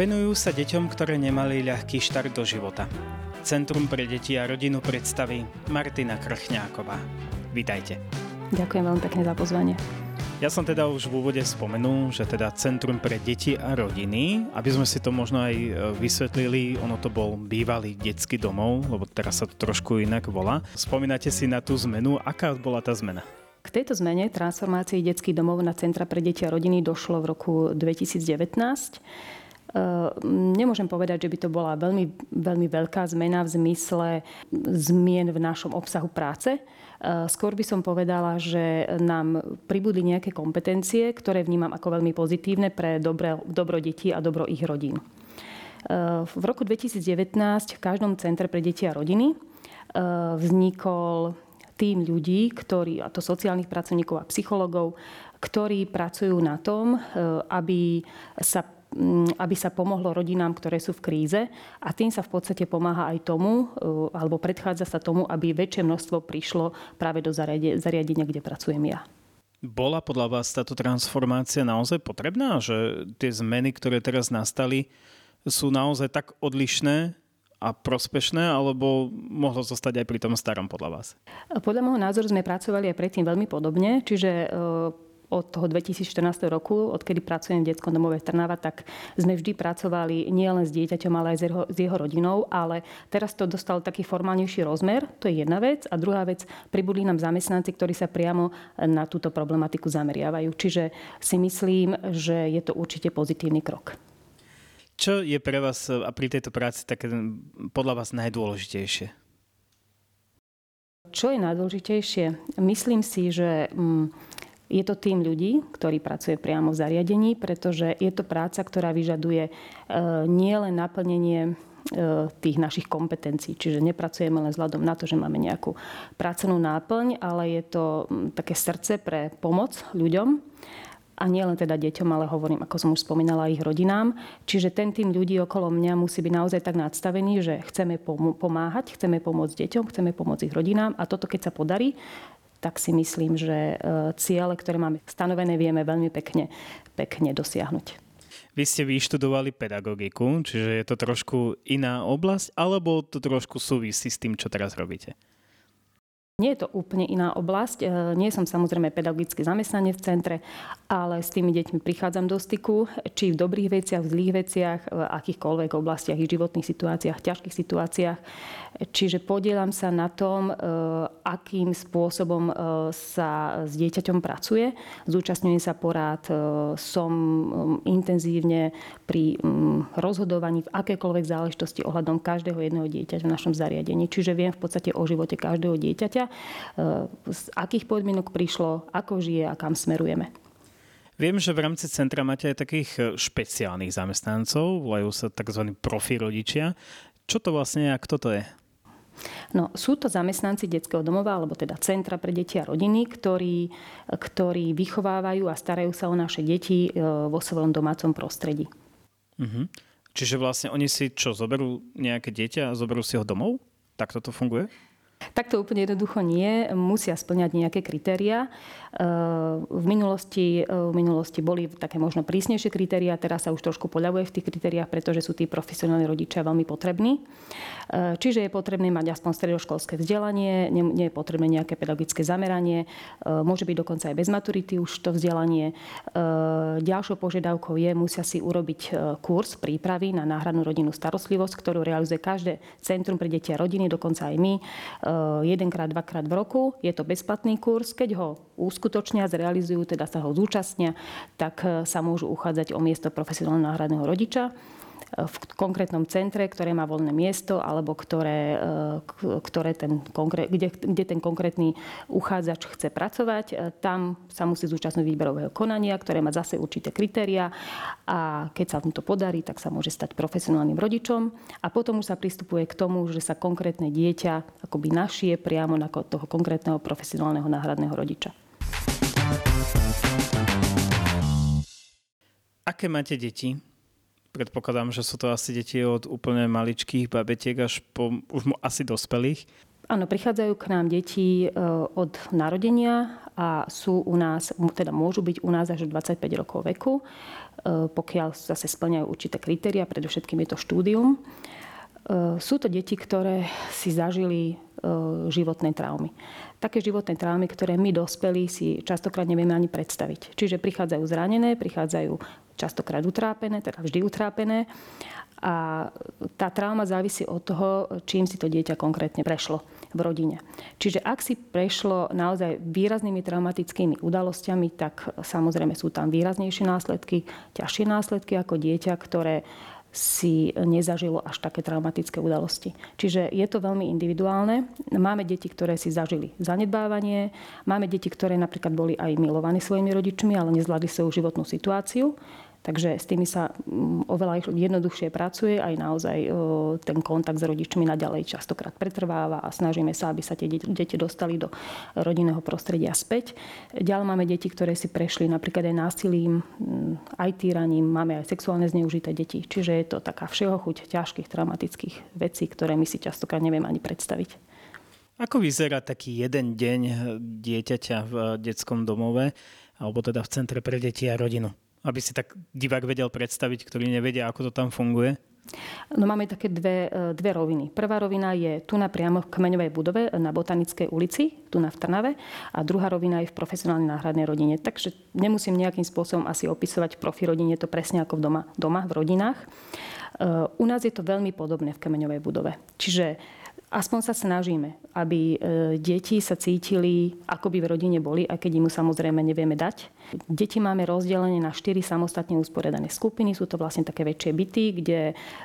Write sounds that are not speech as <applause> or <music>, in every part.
Venujú sa deťom, ktoré nemali ľahký štart do života. Centrum pre deti a rodinu predstaví Martina Krchňáková. Vítajte. Ďakujem veľmi pekne za pozvanie. Ja som teda už v úvode spomenul, že teda Centrum pre deti a rodiny, aby sme si to možno aj e, vysvetlili, ono to bol bývalý detský domov, lebo teraz sa to trošku inak volá. Spomínate si na tú zmenu, aká bola tá zmena? K tejto zmene transformácii detských domov na Centra pre deti a rodiny došlo v roku 2019. Ehm, nemôžem povedať, že by to bola veľmi, veľmi veľká zmena v zmysle zmien v našom obsahu práce. Ehm, skôr by som povedala, že nám pribudli nejaké kompetencie, ktoré vnímam ako veľmi pozitívne pre dobro, dobro detí a dobro ich rodín. Ehm, v roku 2019 v každom centre pre deti a rodiny vznikol tým ľudí, ktorí, a to sociálnych pracovníkov a psychologov, ktorí pracujú na tom, aby sa aby sa pomohlo rodinám, ktoré sú v kríze a tým sa v podstate pomáha aj tomu, e, alebo predchádza sa tomu, aby väčšie množstvo prišlo práve do zariadenia, kde pracujem ja. Bola podľa vás táto transformácia naozaj potrebná? Že tie zmeny, ktoré teraz nastali, sú naozaj tak odlišné a prospešné, alebo mohlo zostať aj pri tom starom podľa vás? Podľa môjho názoru sme pracovali aj predtým veľmi podobne, čiže e, od toho 2014 roku, odkedy pracujem v detskom domove Trnava, tak sme vždy pracovali nielen s dieťaťom, ale aj s jeho, s jeho rodinou, ale teraz to dostal taký formálnejší rozmer, to je jedna vec. A druhá vec, pribudli nám zamestnanci, ktorí sa priamo na túto problematiku zameriavajú. Čiže si myslím, že je to určite pozitívny krok. Čo je pre vás a pri tejto práci také podľa vás najdôležitejšie? Čo je najdôležitejšie? Myslím si, že mm, je to tým ľudí, ktorí pracuje priamo v zariadení, pretože je to práca, ktorá vyžaduje e, nielen naplnenie e, tých našich kompetencií. Čiže nepracujeme len vzhľadom na to, že máme nejakú pracovnú náplň, ale je to také srdce pre pomoc ľuďom a nie len teda deťom, ale hovorím, ako som už spomínala, ich rodinám. Čiže ten tým ľudí okolo mňa musí byť naozaj tak nadstavený, že chceme pomáhať, chceme pomôcť deťom, chceme pomôcť ich rodinám a toto keď sa podarí, tak si myslím, že e, ciele, ktoré máme stanovené, vieme veľmi pekne, pekne dosiahnuť. Vy ste vyštudovali pedagogiku, čiže je to trošku iná oblasť, alebo to trošku súvisí s tým, čo teraz robíte? Nie je to úplne iná oblasť. E, nie som samozrejme pedagogický zamestnanec v centre, ale s tými deťmi prichádzam do styku, či v dobrých veciach, v zlých veciach, v akýchkoľvek oblastiach, ich životných situáciách, ťažkých situáciách. Čiže podielam sa na tom, e, akým spôsobom e, sa s dieťaťom pracuje. Zúčastňujem sa porád, som intenzívne pri rozhodovaní v akékoľvek záležitosti ohľadom každého jedného dieťaťa v našom zariadení. Čiže viem v podstate o živote každého dieťaťa z akých podmienok prišlo, ako žije a kam smerujeme. Viem, že v rámci centra máte aj takých e, špeciálnych zamestnancov, volajú sa tzv. profi rodičia. Čo to vlastne je a kto to je? No, sú to zamestnanci detského domova, alebo teda Centra pre deti a rodiny, ktorí, ktorí vychovávajú a starajú sa o naše deti e, vo svojom domácom prostredí. Uh-huh. Čiže vlastne oni si čo, zoberú nejaké dieťa a zoberú si ho domov? Tak toto funguje? Tak to úplne jednoducho nie. Musia splňať nejaké kritéria. E, v minulosti, e, v minulosti boli také možno prísnejšie kritéria, teraz sa už trošku poľavuje v tých kritériách, pretože sú tí profesionálni rodičia veľmi potrební. E, čiže je potrebné mať aspoň stredoškolské vzdelanie, nie je potrebné nejaké pedagogické zameranie, môže byť dokonca aj bez maturity už to vzdelanie. Ďalšou požiadavkou je, musia si urobiť kurz prípravy na náhradnú rodinnú starostlivosť, ktorú realizuje každé centrum pre deti a rodiny, dokonca aj my jedenkrát, dvakrát v roku. Je to bezplatný kurz. Keď ho uskutočnia, zrealizujú, teda sa ho zúčastnia, tak eh, sa môžu uchádzať o miesto profesionálneho náhradného rodiča v konkrétnom centre, ktoré má voľné miesto alebo ktoré, e, ktoré ten kde, kde ten konkrétny uchádzač chce pracovať. E, tam sa musí zúčastniť výberového konania, ktoré má zase určité kritéria a keď sa mu to podarí, tak sa môže stať profesionálnym rodičom a potom už sa pristupuje k tomu, že sa konkrétne dieťa akoby našie priamo na toho konkrétneho profesionálneho náhradného rodiča. Aké máte deti? Predpokladám, že sú to asi deti od úplne maličkých babetiek až po už asi dospelých. Áno, prichádzajú k nám deti e, od narodenia a sú u nás, teda môžu byť u nás až 25 rokov veku. E, pokiaľ zase splňajú určité kritéria, predovšetkým je to štúdium. Sú to deti, ktoré si zažili životné traumy. Také životné traumy, ktoré my dospelí si častokrát nevieme ani predstaviť. Čiže prichádzajú zranené, prichádzajú častokrát utrápené, teda vždy utrápené a tá trauma závisí od toho, čím si to dieťa konkrétne prešlo v rodine. Čiže ak si prešlo naozaj výraznými traumatickými udalosťami, tak samozrejme sú tam výraznejšie následky, ťažšie následky ako dieťa, ktoré si nezažilo až také traumatické udalosti. Čiže je to veľmi individuálne. Máme deti, ktoré si zažili zanedbávanie, máme deti, ktoré napríklad boli aj milovaní svojimi rodičmi, ale nezvládli svoju životnú situáciu Takže s tými sa mm, oveľa jednoduchšie pracuje, aj naozaj ten kontakt s rodičmi naďalej častokrát pretrváva a snažíme sa, aby sa tie deti dostali do rodinného prostredia späť. Ďalej máme deti, ktoré si prešli napríklad aj násilím, mm, aj týraním, máme aj sexuálne zneužité deti. Čiže je to taká všehochuť ťažkých traumatických vecí, ktoré my si častokrát neviem ani predstaviť. Ako vyzerá taký jeden deň dieťaťa v detskom domove, alebo teda v Centre pre deti a rodinu? Aby si tak divák vedel predstaviť, ktorý nevedia, ako to tam funguje? No máme také dve, e, dve roviny. Prvá rovina je tu na priamo v kmeňovej budove na Botanickej ulici, tu na v Trnave. A druhá rovina je v profesionálnej náhradnej rodine. Takže nemusím nejakým spôsobom asi opisovať profi rodine, to presne ako v doma, doma v rodinách. E, u nás je to veľmi podobné v kmeňovej budove. Čiže Aspoň sa snažíme, aby e, deti sa cítili, ako by v rodine boli, aj keď im samozrejme nevieme dať. Deti máme rozdelené na štyri samostatne usporiadané skupiny. Sú to vlastne také väčšie byty, kde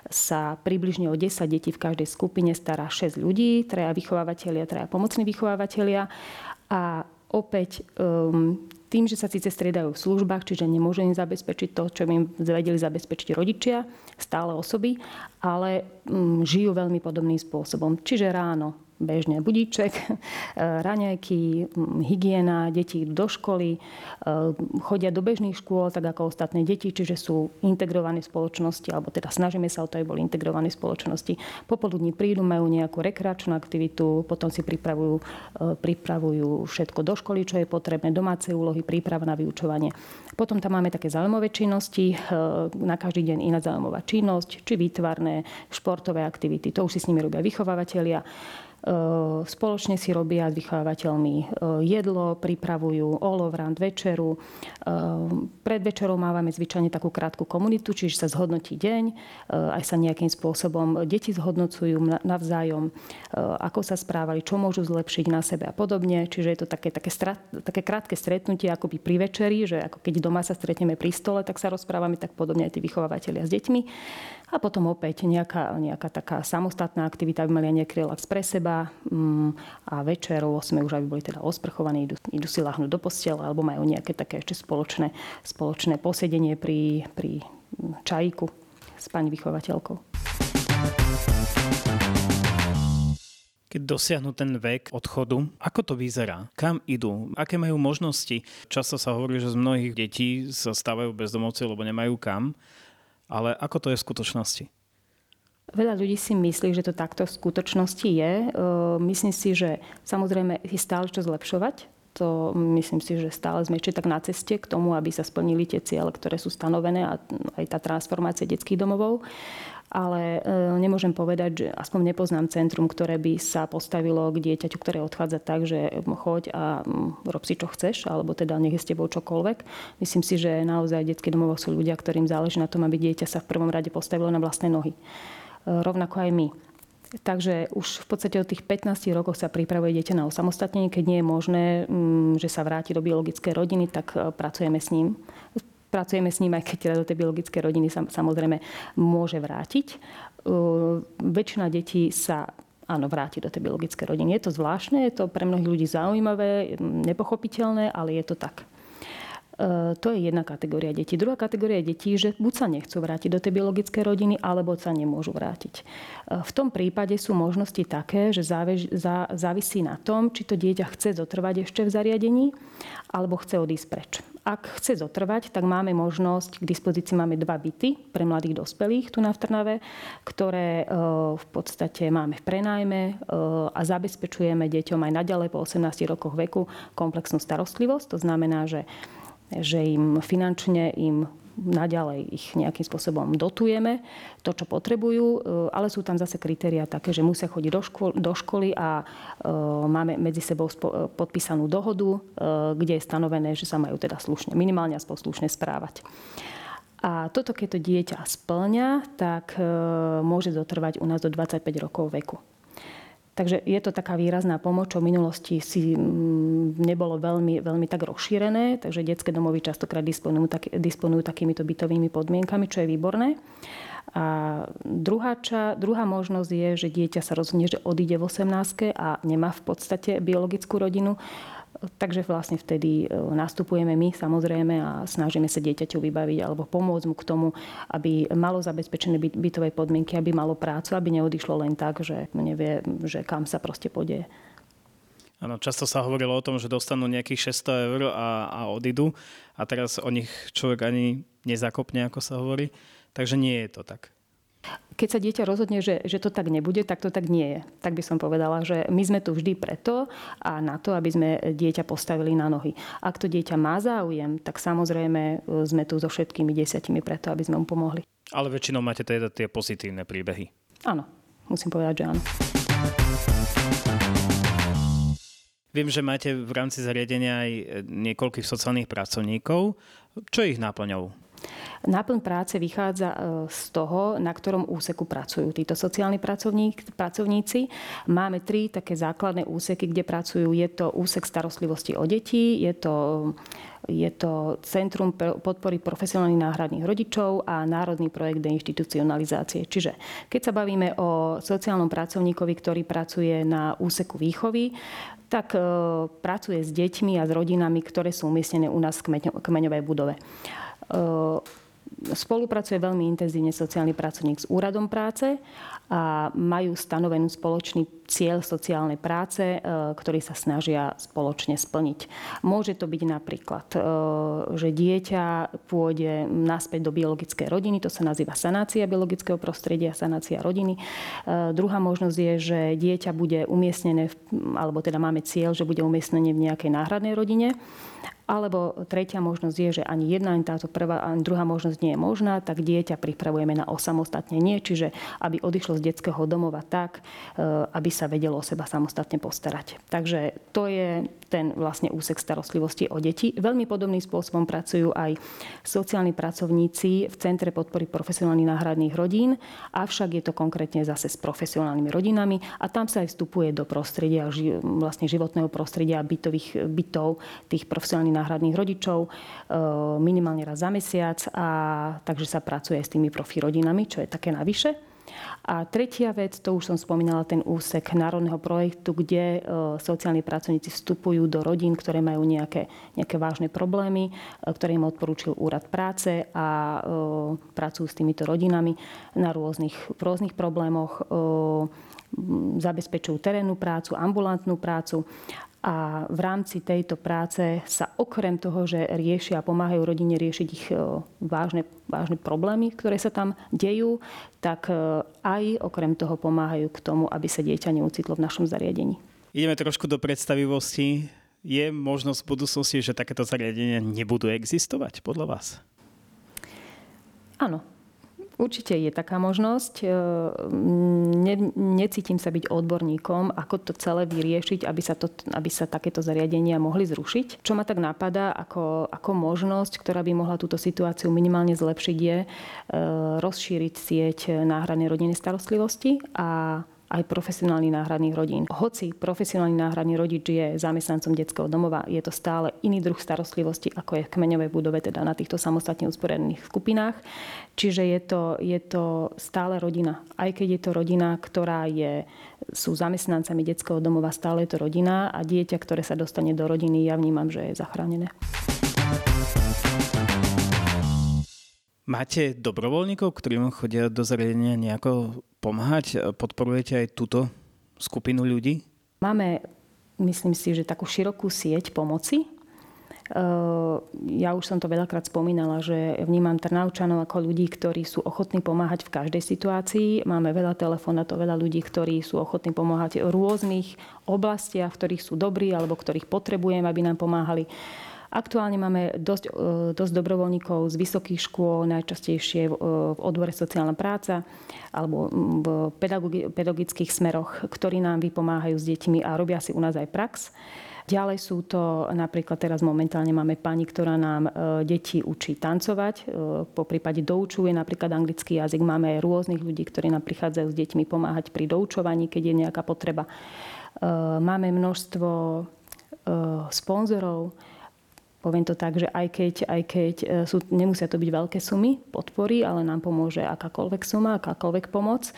sa približne o 10 detí v každej skupine stará 6 ľudí, traja vychovávateľia, traja pomocní vychovávateľia. A opäť um, tým, že sa síce striedajú v službách, čiže nemôže im zabezpečiť to, čo im vedeli zabezpečiť rodičia, stále osoby, ale mm, žijú veľmi podobným spôsobom. Čiže ráno bežne budíček, <laughs> e, raňajky, hygiena, deti do školy, e, chodia do bežných škôl, tak ako ostatné deti, čiže sú integrované v spoločnosti, alebo teda snažíme sa o to, aby boli integrované v spoločnosti. Popoludní prídu, majú nejakú rekreačnú aktivitu, potom si pripravujú, e, pripravujú všetko do školy, čo je potrebné, domáce úlohy, príprava na vyučovanie. Potom tam máme také zaujímavé činnosti, na každý deň iná zaujímavá činnosť, či výtvarné, športové aktivity, to už si s nimi robia vychovávateľia. E, spoločne si robia s vychovávateľmi e, jedlo, pripravujú olovrant, večeru. E, pred večerou mávame zvyčajne takú krátku komunitu, čiže sa zhodnotí deň, aj sa nejakým spôsobom deti zhodnocujú navzájom, ako sa správali, čo môžu zlepšiť na sebe a podobne. Čiže je to také, také, strat, také krátke stretnutie akoby pri večeri, že ako keď doma sa stretneme pri stole, tak sa rozprávame tak podobne aj tí vychovávateľia s deťmi. A potom opäť nejaká, nejaká taká samostatná aktivita, aby mali nejaký relax pre seba mm, a večer o 8 už aby boli teda osprchovaní, idú, idú si lahnúť do postele alebo majú nejaké také ešte spoločné, spoločné posedenie pri, pri čajku s pani vychovateľkou. Keď dosiahnu ten vek odchodu, ako to vyzerá? Kam idú? Aké majú možnosti? Často sa hovorí, že z mnohých detí sa stávajú bezdomovci, lebo nemajú kam. Ale ako to je v skutočnosti? Veľa ľudí si myslí, že to takto v skutočnosti je. E, myslím si, že samozrejme je stále čo zlepšovať. To myslím si, že stále sme ešte tak na ceste k tomu, aby sa splnili tie ciele, ktoré sú stanovené a aj tá transformácia detských domovov ale e, nemôžem povedať, že aspoň nepoznám centrum, ktoré by sa postavilo k dieťaťu, ktoré odchádza tak, že choď a rob si čo chceš, alebo teda nech je s tebou čokoľvek. Myslím si, že naozaj detské domov sú ľudia, ktorým záleží na tom, aby dieťa sa v prvom rade postavilo na vlastné nohy. E, rovnako aj my. Takže už v podstate od tých 15 rokov sa pripravuje dieťa na osamostatnenie. Keď nie je možné, že sa vráti do biologickej rodiny, tak e, pracujeme s ním pracujeme s ním, aj keď teda do tej biologickej rodiny sa samozrejme môže vrátiť. Väčšina detí sa áno, vráti do tej biologickej rodiny. Je to zvláštne, je to pre mnohých ľudí zaujímavé, nepochopiteľné, ale je to tak. E, to je jedna kategória detí. Druhá kategória detí, že buď sa nechcú vrátiť do tej biologickej rodiny, alebo sa nemôžu vrátiť. E, v tom prípade sú možnosti také, že závisí na tom, či to dieťa chce zotrvať ešte v zariadení, alebo chce odísť preč. Ak chce zotrvať, tak máme možnosť, k dispozícii máme dva byty pre mladých dospelých tu na Trnave, ktoré e, v podstate máme v prenajme a zabezpečujeme deťom aj naďalej po 18 rokoch veku komplexnú starostlivosť. To znamená, že že im finančne im naďalej ich nejakým spôsobom dotujeme, to, čo potrebujú, e, ale sú tam zase kritéria také, že musia chodiť do, škôl, do školy a máme medzi sebou podpísanú dohodu, kde je stanovené, že sa majú teda slušne, minimálne aspoň slušne správať. A toto, keď to dieťa splňa, tak môže zotrvať u nás do 25 rokov veku. Takže je to taká výrazná pomoc, čo v minulosti si mm, nebolo veľmi, veľmi tak rozšírené, takže detské domovy častokrát disponujú, tak, disponujú takýmito bytovými podmienkami, čo je výborné. A druhá, ča, druhá možnosť je, že dieťa sa rozhodne, že odíde v 18 a nemá v podstate biologickú rodinu Takže vlastne vtedy e, nastupujeme my samozrejme a snažíme sa dieťaťu vybaviť alebo pomôcť mu k tomu, aby malo zabezpečené bytové podmienky, aby malo prácu, aby neodišlo len tak, že nevie, že kam sa proste podie. Áno, často sa hovorilo o tom, že dostanú nejakých 600 eur a, a odídu a teraz o nich človek ani nezakopne, ako sa hovorí. Takže nie je to tak. Keď sa dieťa rozhodne, že, že to tak nebude, tak to tak nie je. Tak by som povedala, že my sme tu vždy preto a na to, aby sme dieťa postavili na nohy. Ak to dieťa má záujem, tak samozrejme e, sme tu so všetkými desiatimi preto, aby sme mu pomohli. Ale väčšinou máte teda tie pozitívne príbehy. Áno, musím povedať, že áno. Viem, že máte v rámci zariadenia aj niekoľkých sociálnych pracovníkov. Čo je ich náplňou? Náplň práce vychádza e, z toho, na ktorom úseku pracujú títo sociálni pracovníci. Máme tri také základné úseky, kde pracujú. Je to úsek starostlivosti o deti, je to je to Centrum podpory profesionálnych náhradných rodičov a Národný projekt deinstitucionalizácie. Čiže keď sa bavíme o sociálnom pracovníkovi, ktorý pracuje na úseku výchovy, tak e, pracuje s deťmi a s rodinami, ktoré sú umiestnené u nás v kmeňovej budove. E, spolupracuje veľmi intenzívne sociálny pracovník s úradom práce a majú stanovenú spoločný cieľ sociálnej práce, e, ktorý sa snažia spoločne splniť. Môže to byť napríklad, e, že dieťa pôjde naspäť do biologickej rodiny, to sa nazýva sanácia biologického prostredia, sanácia rodiny. Druhá možnosť je, že dieťa bude umiestnené, alebo teda máme cieľ, že bude umiestnené v nejakej náhradnej rodine alebo tretia možnosť je, že ani jedna, ani táto prvá, ani druhá možnosť nie je možná, tak dieťa pripravujeme na osamostatnenie, čiže aby odišlo z detského domova tak, e, aby sa vedelo o seba samostatne postarať. Takže to je ten vlastne úsek starostlivosti o deti. Veľmi podobným spôsobom pracujú aj sociálni pracovníci v Centre podpory profesionálnych náhradných rodín, avšak je to konkrétne zase s profesionálnymi rodinami a tam sa aj vstupuje do prostredia, vlastne životného prostredia bytových bytov tých profesionálnych náhradných rodičov e, minimálne raz za mesiac a takže sa pracuje s tými profi rodinami, čo je také navyše. A tretia vec, to už som spomínala, ten úsek národného projektu, kde e, sociálni pracovníci vstupujú do rodín, ktoré majú nejaké, nejaké vážne problémy, e, ktoré im odporúčil úrad práce a pracujú s týmito rodinami na rôznych, v rôznych problémoch zabezpečujú terénnu prácu, ambulantnú prácu a v rámci tejto práce sa okrem toho, že riešia a pomáhajú rodine riešiť ich e, vážne, vážne problémy, ktoré sa tam dejú, tak e, aj okrem toho pomáhajú k tomu, aby sa dieťa neucitlo v našom zariadení. Ideme trošku do predstavivosti. Je možnosť v budúcnosti, že takéto zariadenia nebudú existovať podľa vás? Áno, Určite je taká možnosť. E, ne, necítim sa byť odborníkom, ako to celé vyriešiť, aby sa, to, aby sa takéto zariadenia mohli zrušiť. Čo ma tak napadá ako, ako možnosť, ktorá by mohla túto situáciu minimálne zlepšiť, je e, rozšíriť sieť náhradnej rodiny starostlivosti a aj profesionálnych náhradných rodín. Hoci profesionálny náhradný rodič je zamestnancom detského domova, je to stále iný druh starostlivosti, ako je v kmeňovej budove, teda na týchto samostatne usporiadaných skupinách. Čiže je to, je to stále rodina. Aj keď je to rodina, ktorá je, sú zamestnancami detského domova, stále je to rodina a dieťa, ktoré sa dostane do rodiny, ja vnímam, že je zachránené. Máte dobrovoľníkov, ktorí vám chodia do zariadenia nejako pomáhať? Podporujete aj túto skupinu ľudí? Máme, myslím si, že takú širokú sieť pomoci. Ja už som to veľakrát spomínala, že vnímam Trnaučanov ako ľudí, ktorí sú ochotní pomáhať v každej situácii. Máme veľa telefonátov, veľa ľudí, ktorí sú ochotní pomáhať v rôznych oblastiach, v ktorých sú dobrí alebo ktorých potrebujem, aby nám pomáhali. Aktuálne máme dosť, dosť dobrovoľníkov z vysokých škôl, najčastejšie v, v odbore sociálna práca alebo v pedagogických smeroch, ktorí nám vypomáhajú s deťmi a robia si u nás aj prax. Ďalej sú to napríklad teraz momentálne máme pani, ktorá nám e, deti učí tancovať, e, po prípade doučuje napríklad anglický jazyk. Máme rôznych ľudí, ktorí nám prichádzajú s deťmi pomáhať pri doučovaní, keď je nejaká potreba. E, máme množstvo sponzorov, Poviem to tak, že aj keď, aj keď sú, nemusia to byť veľké sumy podpory, ale nám pomôže akákoľvek suma, akákoľvek pomoc.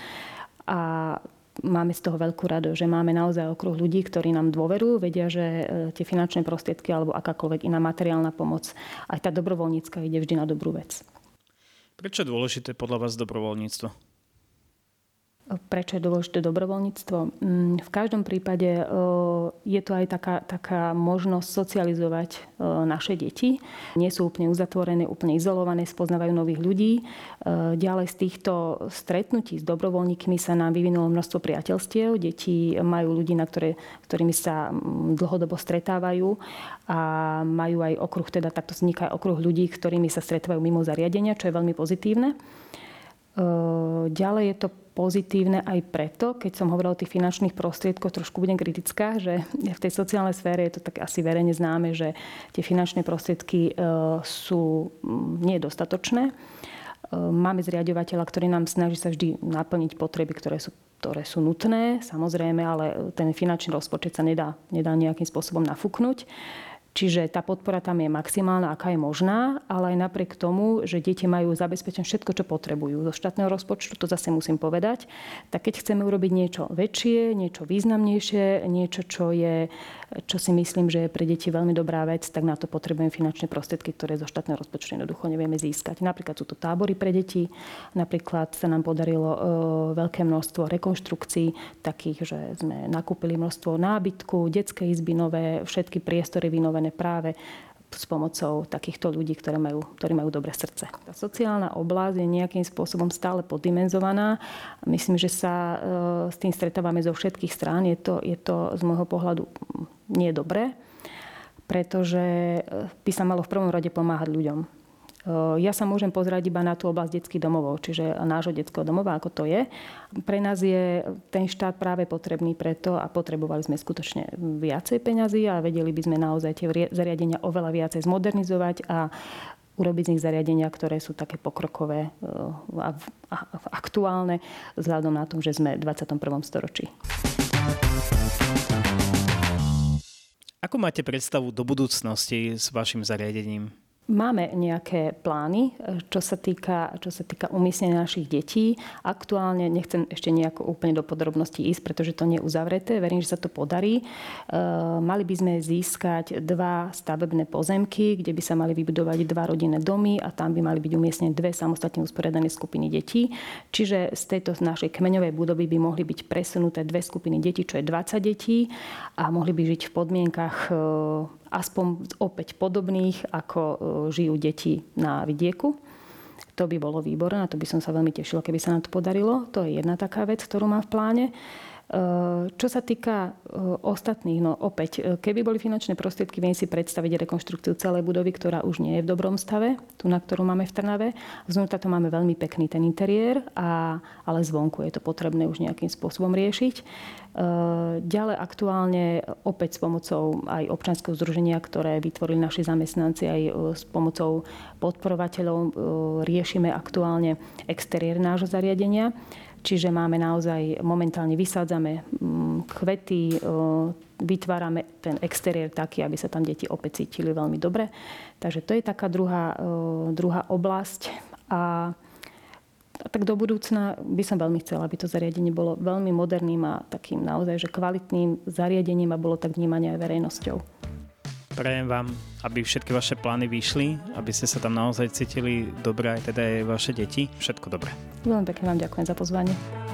A máme z toho veľkú rado, že máme naozaj okruh ľudí, ktorí nám dôverujú, vedia, že e, tie finančné prostriedky alebo akákoľvek iná materiálna pomoc, aj tá dobrovoľnícka ide vždy na dobrú vec. Prečo je dôležité podľa vás dobrovoľníctvo? Prečo je dôležité dobrovoľníctvo? Mm, v každom prípade e, je to aj taká, taká možnosť socializovať e, naše deti. Nie sú úplne uzatvorené, úplne izolované, spoznávajú nových ľudí. E, ďalej z týchto stretnutí s dobrovoľníkmi sa nám vyvinulo množstvo priateľstiev. Deti majú ľudí, na ktoré, ktorými sa mm, dlhodobo stretávajú a majú aj okruh, teda takto vzniká okruh ľudí, ktorými sa stretávajú mimo zariadenia, čo je veľmi pozitívne. Ďalej je to pozitívne aj preto, keď som hovorila o tých finančných prostriedkoch, trošku budem kritická, že v tej sociálnej sfére je to tak asi verejne známe, že tie finančné prostriedky e, sú mm, nedostatočné. E, máme zriadovateľa, ktorý nám snaží sa vždy naplniť potreby, ktoré sú ktoré sú nutné, samozrejme, ale ten finančný rozpočet sa nedá, nedá nejakým spôsobom nafúknuť. Čiže tá podpora tam je maximálna, aká je možná, ale aj napriek tomu, že deti majú zabezpečené všetko, čo potrebujú zo štátneho rozpočtu, to zase musím povedať, tak keď chceme urobiť niečo väčšie, niečo významnejšie, niečo, čo je čo si myslím, že je pre deti veľmi dobrá vec, tak na to potrebujeme finančné prostriedky, ktoré zo štátneho rozpočtu jednoducho nevieme získať. Napríklad sú to tábory pre deti, napríklad sa nám podarilo e, veľké množstvo rekonštrukcií, takých, že sme nakúpili množstvo nábytku, detské izby nové, všetky priestory vynovené práve s pomocou takýchto ľudí, ktoré majú, ktorí majú dobré srdce. Tá sociálna oblasť je nejakým spôsobom stále poddimenzovaná. Myslím, že sa e, s tým stretávame zo všetkých strán. Je to, je to z môjho pohľadu nie dobré, pretože e, by sa malo v prvom rade pomáhať ľuďom. Eh, ja sa môžem pozrieť iba na tú oblasť detských domovov, čiže nášho detského domova, ako to je. Pre nás je ten štát práve potrebný preto a potrebovali sme skutočne viacej peňazí a vedeli by sme naozaj tie zariadenia oveľa viacej zmodernizovať a urobiť z nich zariadenia, ktoré sú také pokrokové eh, a aktuálne vzhľadom na tom, že sme v 21. storočí. Ako máte predstavu do budúcnosti s vašim zariadením? Máme nejaké plány, čo sa týka, čo sa týka umiestnenia našich detí. Aktuálne nechcem ešte nejako úplne do podrobností ísť, pretože to nie je uzavreté. Verím, že sa to podarí. E, mali by sme získať dva stavebné pozemky, kde by sa mali vybudovať dva rodinné domy a tam by mali byť umiestnené dve samostatne usporiadané skupiny detí. Čiže z tejto našej kmeňovej budovy by mohli byť presunuté dve skupiny detí, čo je 20 detí a mohli by žiť v podmienkach e, aspoň opäť podobných, ako e, žijú deti na vidieku. To by bolo výborné, a to by som sa veľmi tešila, keby sa nám to podarilo. To je jedna taká vec, ktorú mám v pláne. Eh, čo sa týka eh, ostatných, no opäť, eh, keby boli finančné prostriedky, viem si predstaviť rekonštrukciu celej budovy, ktorá už nie je v dobrom stave, tu na ktorú máme v Trnave. Znútra to máme veľmi pekný ten interiér, a, ale zvonku je to potrebné už nejakým spôsobom riešiť. Ďalej aktuálne opäť s pomocou aj občanského združenia, ktoré vytvorili naši zamestnanci aj s pomocou podporovateľov riešime aktuálne exteriér nášho zariadenia. Čiže máme naozaj, momentálne vysádzame mm, kvety, vytvárame ten exteriér taký, aby sa tam deti opäť cítili veľmi dobre. Takže to je taká druhá, druhá oblasť. A tak do budúcna by som veľmi chcela, aby to zariadenie bolo veľmi moderným a takým naozaj že kvalitným zariadením a bolo tak vnímané aj verejnosťou. Prajem vám, aby všetky vaše plány vyšli, aby ste sa tam naozaj cítili dobre, aj teda aj vaše deti. Všetko dobré. Veľmi pekne vám ďakujem za pozvanie.